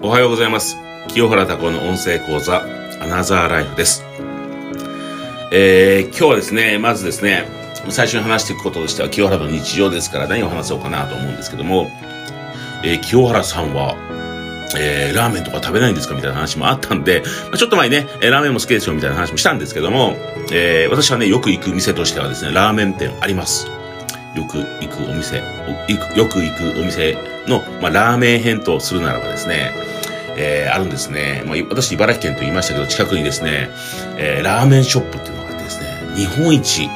おはようございます。清原タコの音声講座、アナザーライフです。えー、今日はですね、まずですね、最初に話していくこととしては、清原の日常ですから何を話そうかなと思うんですけども、えー、清原さんは、えー、ラーメンとか食べないんですか？みたいな話もあったんで、まあ、ちょっと前にね、えー、ラーメンも好きですよみたいな話もしたんですけども、えー、私はね、よく行く店としてはですね、ラーメン店あります。よく行くお店、よく行くお店の、まあ、ラーメン編とするならばですね、えー、あるんですね。まあ、私、茨城県と言いましたけど、近くにですね、えー、ラーメンショップっていうのがあってですね、日本一、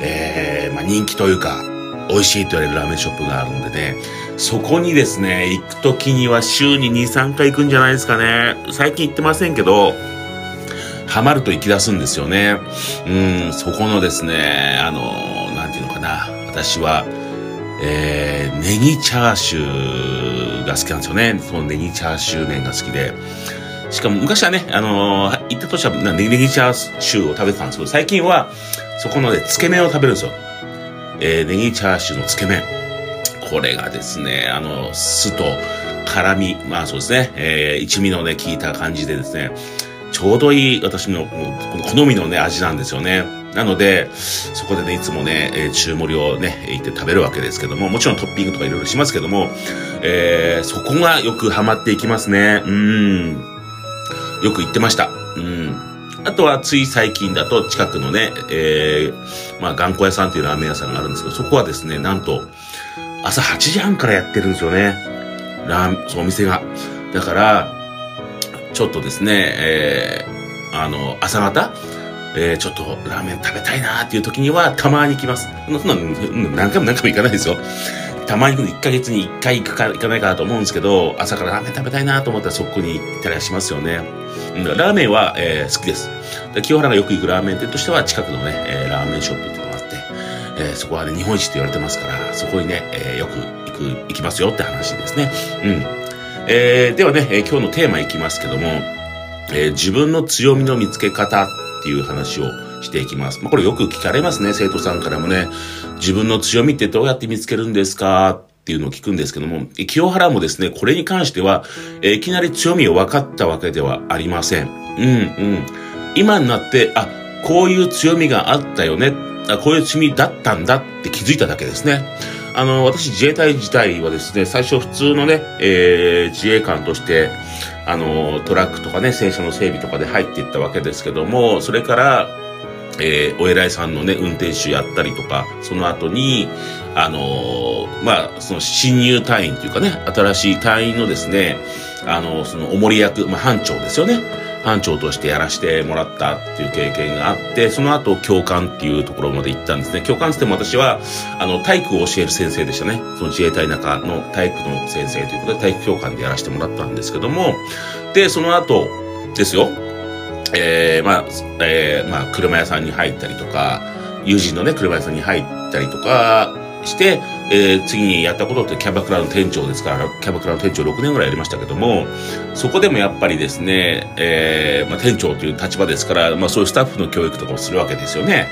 えー、まあ、人気というか、美味しいと言われるラーメンショップがあるんでね、そこにですね、行くときには週に2、3回行くんじゃないですかね。最近行ってませんけど、ハマると行き出すんですよね。うん、そこのですね、あの、なんていうのかな。私は、えー、ネギチャーシューが好きなんですよね。そのネギチャーシュー麺が好きで。しかも昔はね、あのー、行った年はネギチャーシューを食べてたんですけど、最近はそこのね、つけ麺を食べるんですよ。えー、ネギチャーシューのつけ麺。これがですね、あの、酢と辛味、まあそうですね、えー、一味のね、効いた感じでですね、ちょうどいい私のこの好みのね、味なんですよね。なので、そこでね、いつもね、えー、中盛りをね、行って食べるわけですけども、もちろんトッピングとかいろいろしますけども、えー、そこがよくハマっていきますね。うん。よく行ってました。うん。あとはつい最近だと近くのね、えー、まあ頑固屋さんというラーメン屋さんがあるんですけど、そこはですね、なんと、朝8時半からやってるんですよね。ラーメン、そのお店が。だから、ちょっとですね、えー、あの、朝方、えー、ちょっとラーメン食べたいなーっていう時には、たまに来ます。そんな、何回も何回も行かないですよ。たまに行く1ヶ月に1回行くか行かないかなと思うんですけど、朝からラーメン食べたいなと思ったらそこに行ったりしますよね。ラーメンは、えー、好きです。清原がよく行くラーメン店としては近くのね、えー、ラーメンショップっていうのがあって、えー、そこはね、日本一って言われてますから、そこにね、えー、よく行く、行きますよって話ですね。うん。え、ではね、えー、今日のテーマいきますけども、えー、自分の強みの見つけ方っていう話をしていきます。まあ、これよく聞かれますね、生徒さんからもね。自分の強みってどうやって見つけるんですか？っていうのを聞くんですけども、清原もですね、これに関しては、えいきなり強みを分かったわけではありません。うんうん。今になって、あ、こういう強みがあったよね。あこういう強みだったんだって気づいただけですね。あの、私自衛隊自体はですね、最初普通のね、えー、自衛官として、あの、トラックとかね、戦車の整備とかで入っていったわけですけども、それから、えー、お偉いさんのね、運転手やったりとか、その後に、あのー、まあ、その新入隊員というかね、新しい隊員のですね、あのー、そのおもり役、まあ、班長ですよね。班長としてやらせてもらったっていう経験があって、その後教官っていうところまで行ったんですね。教官って言っても私は、あの、体育を教える先生でしたね。その自衛隊の中の体育の先生ということで体育教官でやらせてもらったんですけども、で、その後ですよ。えー、まあ、えー、まあ、車屋さんに入ったりとか、友人のね、車屋さんに入ったりとかして、えー、次にやったことってキャバクラの店長ですから、キャバクラの店長6年ぐらいやりましたけども、そこでもやっぱりですね、えー、まあ、店長という立場ですから、まあそういうスタッフの教育とかをするわけですよね。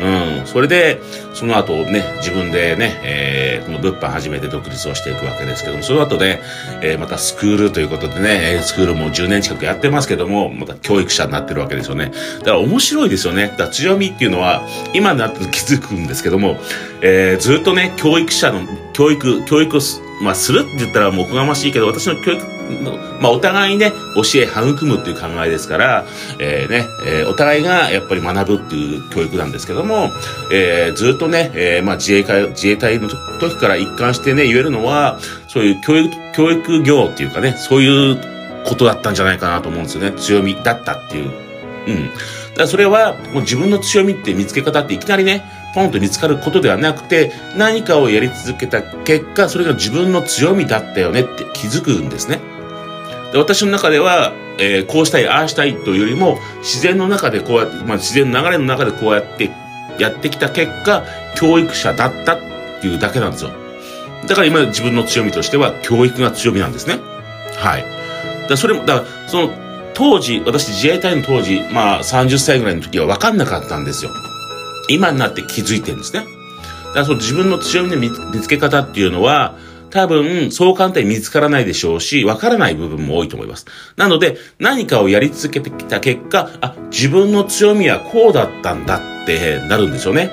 うん。それで、その後ね、自分でね、えー、この物販始めて独立をしていくわけですけども、その後で、えー、またスクールということでね、スクールも10年近くやってますけども、また教育者になってるわけですよね。だから面白いですよね。だから強みっていうのは、今になって気づくんですけども、えー、ずっとね、教育者の、教育、教育をまあ、するって言ったらもうおこがましいけど、私の教育、まあ、お互いね、教え、育むっていう考えですから、えー、ね、えー、お互いがやっぱり学ぶっていう教育なんですけども、えー、ずっとね、えー、まあ、自衛隊、自衛隊の時から一貫してね、言えるのは、そういう教育、教育業っていうかね、そういうことだったんじゃないかなと思うんですよね。強みだったっていう。うん。だからそれは、もう自分の強みって見つけ方っていきなりね、ポンと見つかることではなくて、何かをやり続けた結果、それが自分の強みだったよねって気づくんですね。で私の中では、えー、こうしたい、ああしたいというよりも、自然の中でこうやって、まあ、自然の流れの中でこうやってやってきた結果、教育者だったっていうだけなんですよ。だから今自分の強みとしては、教育が強みなんですね。はい。だそれも、だからその、当時、私自衛隊の当時、まあ30歳ぐらいの時は分かんなかったんですよ。今になって気づいてるんですね。だからその自分の強みの見つけ方っていうのは、多分、そう簡単に見つからないでしょうし、わからない部分も多いと思います。なので、何かをやり続けてきた結果、あ、自分の強みはこうだったんだってなるんですよね。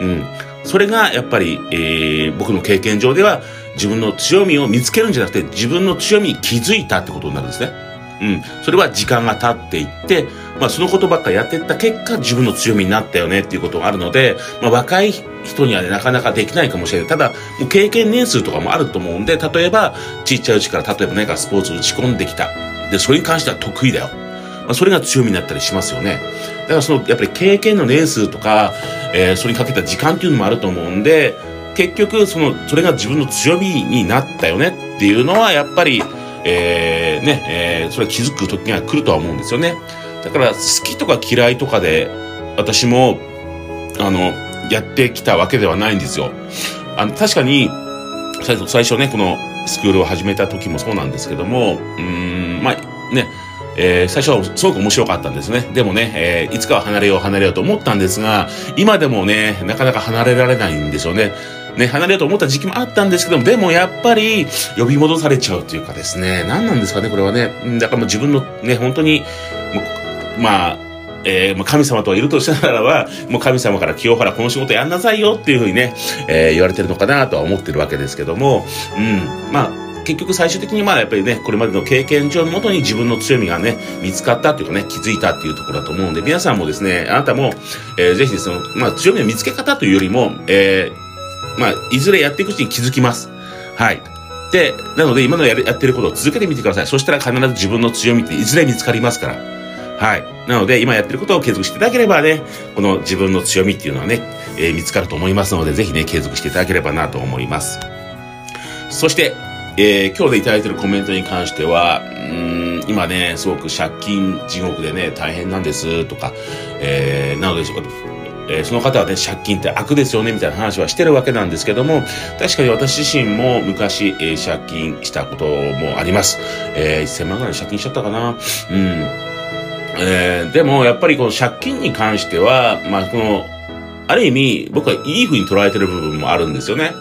うん。それが、やっぱり、えー、僕の経験上では、自分の強みを見つけるんじゃなくて、自分の強みに気づいたってことになるんですね。うん。それは時間が経っていって、まあそのことばっかやっていった結果、自分の強みになったよねっていうことがあるので、まあ若い人にはね、なかなかできないかもしれない。ただ、もう経験年数とかもあると思うんで、例えば、ちっちゃいうちから、例えば何かスポーツ打ち込んできた。で、それに関しては得意だよ。まあそれが強みになったりしますよね。だからその、やっぱり経験の年数とか、えー、それにかけた時間っていうのもあると思うんで、結局、その、それが自分の強みになったよねっていうのは、やっぱり、えー、ね、えー、それ気づく時が来るとは思うんですよね。だから好きとか嫌いとかで私も、あの、やってきたわけではないんですよ。あの、確かに、最初、最初ね、このスクールを始めた時もそうなんですけども、うん、まあ、ね、えー、最初はすごく面白かったんですね。でもね、えー、いつかは離れよう離れようと思ったんですが、今でもね、なかなか離れられないんですよね。ね、離れようと思った時期もあったんですけども、でもやっぱり呼び戻されちゃうというかですね、何なんですかね、これはね。だからもう自分のね、本当に、まあ、えー、神様とはいるとしたならば、もう神様から清原この仕事やんなさいよっていうふうにね、えー、言われてるのかなとは思ってるわけですけども、うん、まあ、結局最終的にまあやっぱりね、これまでの経験上のもとに自分の強みがね、見つかったっていうかね、気づいたっていうところだと思うんで、皆さんもですね、あなたも、えー、ぜひその、まあ強みの見つけ方というよりも、えー、まあ、いずれやっていくうちに気づきます。はい。で、なので今のややってることを続けてみてください。そしたら必ず自分の強みっていずれ見つかりますから。はい。なので、今やってることを継続していただければね、この自分の強みっていうのはね、えー、見つかると思いますので、ぜひね、継続していただければなと思います。そして、えー、今日でいただいているコメントに関しては、うん、今ね、すごく借金地獄でね、大変なんですとか、えー、なので、えー、その方はね、借金って悪ですよね、みたいな話はしてるわけなんですけども、確かに私自身も昔、えー、借金したこともあります。えー、1000万ぐらい借金しちゃったかな。うん。えー、でも、やっぱりこの借金に関しては、まあ、この、ある意味、僕はいい風に捉えてる部分もあるんですよね。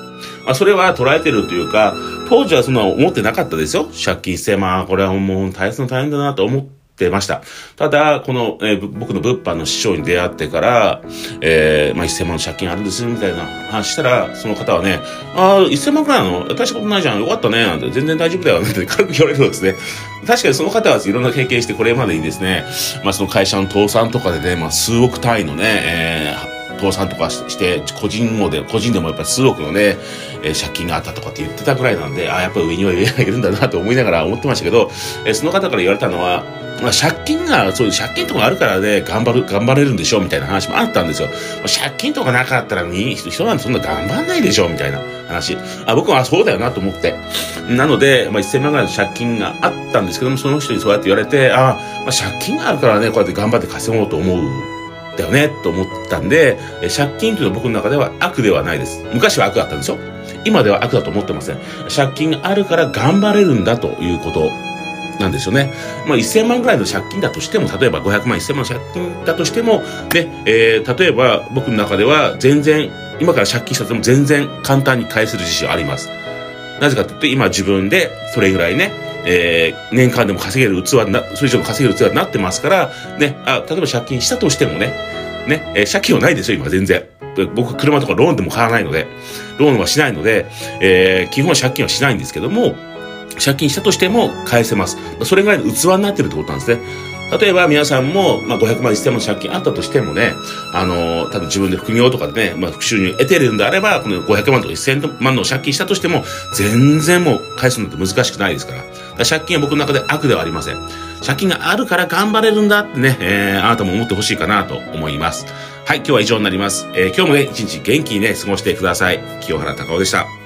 まあ、それは捉えてるというか、当時はそんな思ってなかったですよ。借金して、まあ、これはもう大変大変だなと思って、ました。ただ、この、えー、僕の物販の師匠に出会ってから、えー、まあ、1000万の借金あるんです、みたいな話したら、その方はね、ああ、1000万くらいなの？大したことないじゃん。よかったね。なんて、全然大丈夫だよ。って軽く言われるんですね。確かにその方はいろんな経験して、これまでにですね、まあ、その会社の倒産とかでね、まあ、数億単位のね、えー倒産とかして、個人もで、個人でもやっぱり数億のね、えー、借金があったとかって言ってたぐらいなんで、ああ、やっぱり上には上がいるんだなと思いながら思ってましたけど、えー、その方から言われたのは、まあ、借金が、そういう借金とかあるからね、頑張る、頑張れるんでしょうみたいな話もあったんですよ。借金とかなかったらに、人なんてそんな頑張んないでしょうみたいな話。あ僕はそうだよなと思って。なので、まあ、1000万ぐらいの借金があったんですけども、その人にそうやって言われて、あ、まあ、借金があるからね、こうやって頑張って稼ごうと思う。だよね、と思ったんで、借金というのは僕の中では悪ではないです。昔は悪だったんですよ。今では悪だと思ってません。借金があるから頑張れるんだということなんですよね。まあ、1000万ぐらいの借金だとしても、例えば500万、1000万の借金だとしても、ね、えー、例えば僕の中では全然、今から借金したとても全然簡単に返せる自信あります。なぜかというと、今自分でそれぐらいね、えー、年間でも稼げる器な、それ以上の稼げる器になってますから、ね、あ、例えば借金したとしてもね、ね、えー、借金はないですよ、今全然。僕、車とかローンでも買わないので、ローンはしないので、えー、基本は借金はしないんですけども、借金したとしても返せます。それぐらいの器になってるってことなんですね。例えば皆さんも、まあ、500万1000万借金あったとしてもね、あの、多分自分で副業とかでね、まあ、副収入得てるんであれば、この500万とか1000万の借金したとしても、全然もう返すのって難しくないです。から借金は僕の中で悪ではありません。借金があるから頑張れるんだってね、えー、あなたも思ってほしいかなと思います。はい、今日は以上になります。えー、今日もね、一日元気にね、過ごしてください。清原隆夫でした。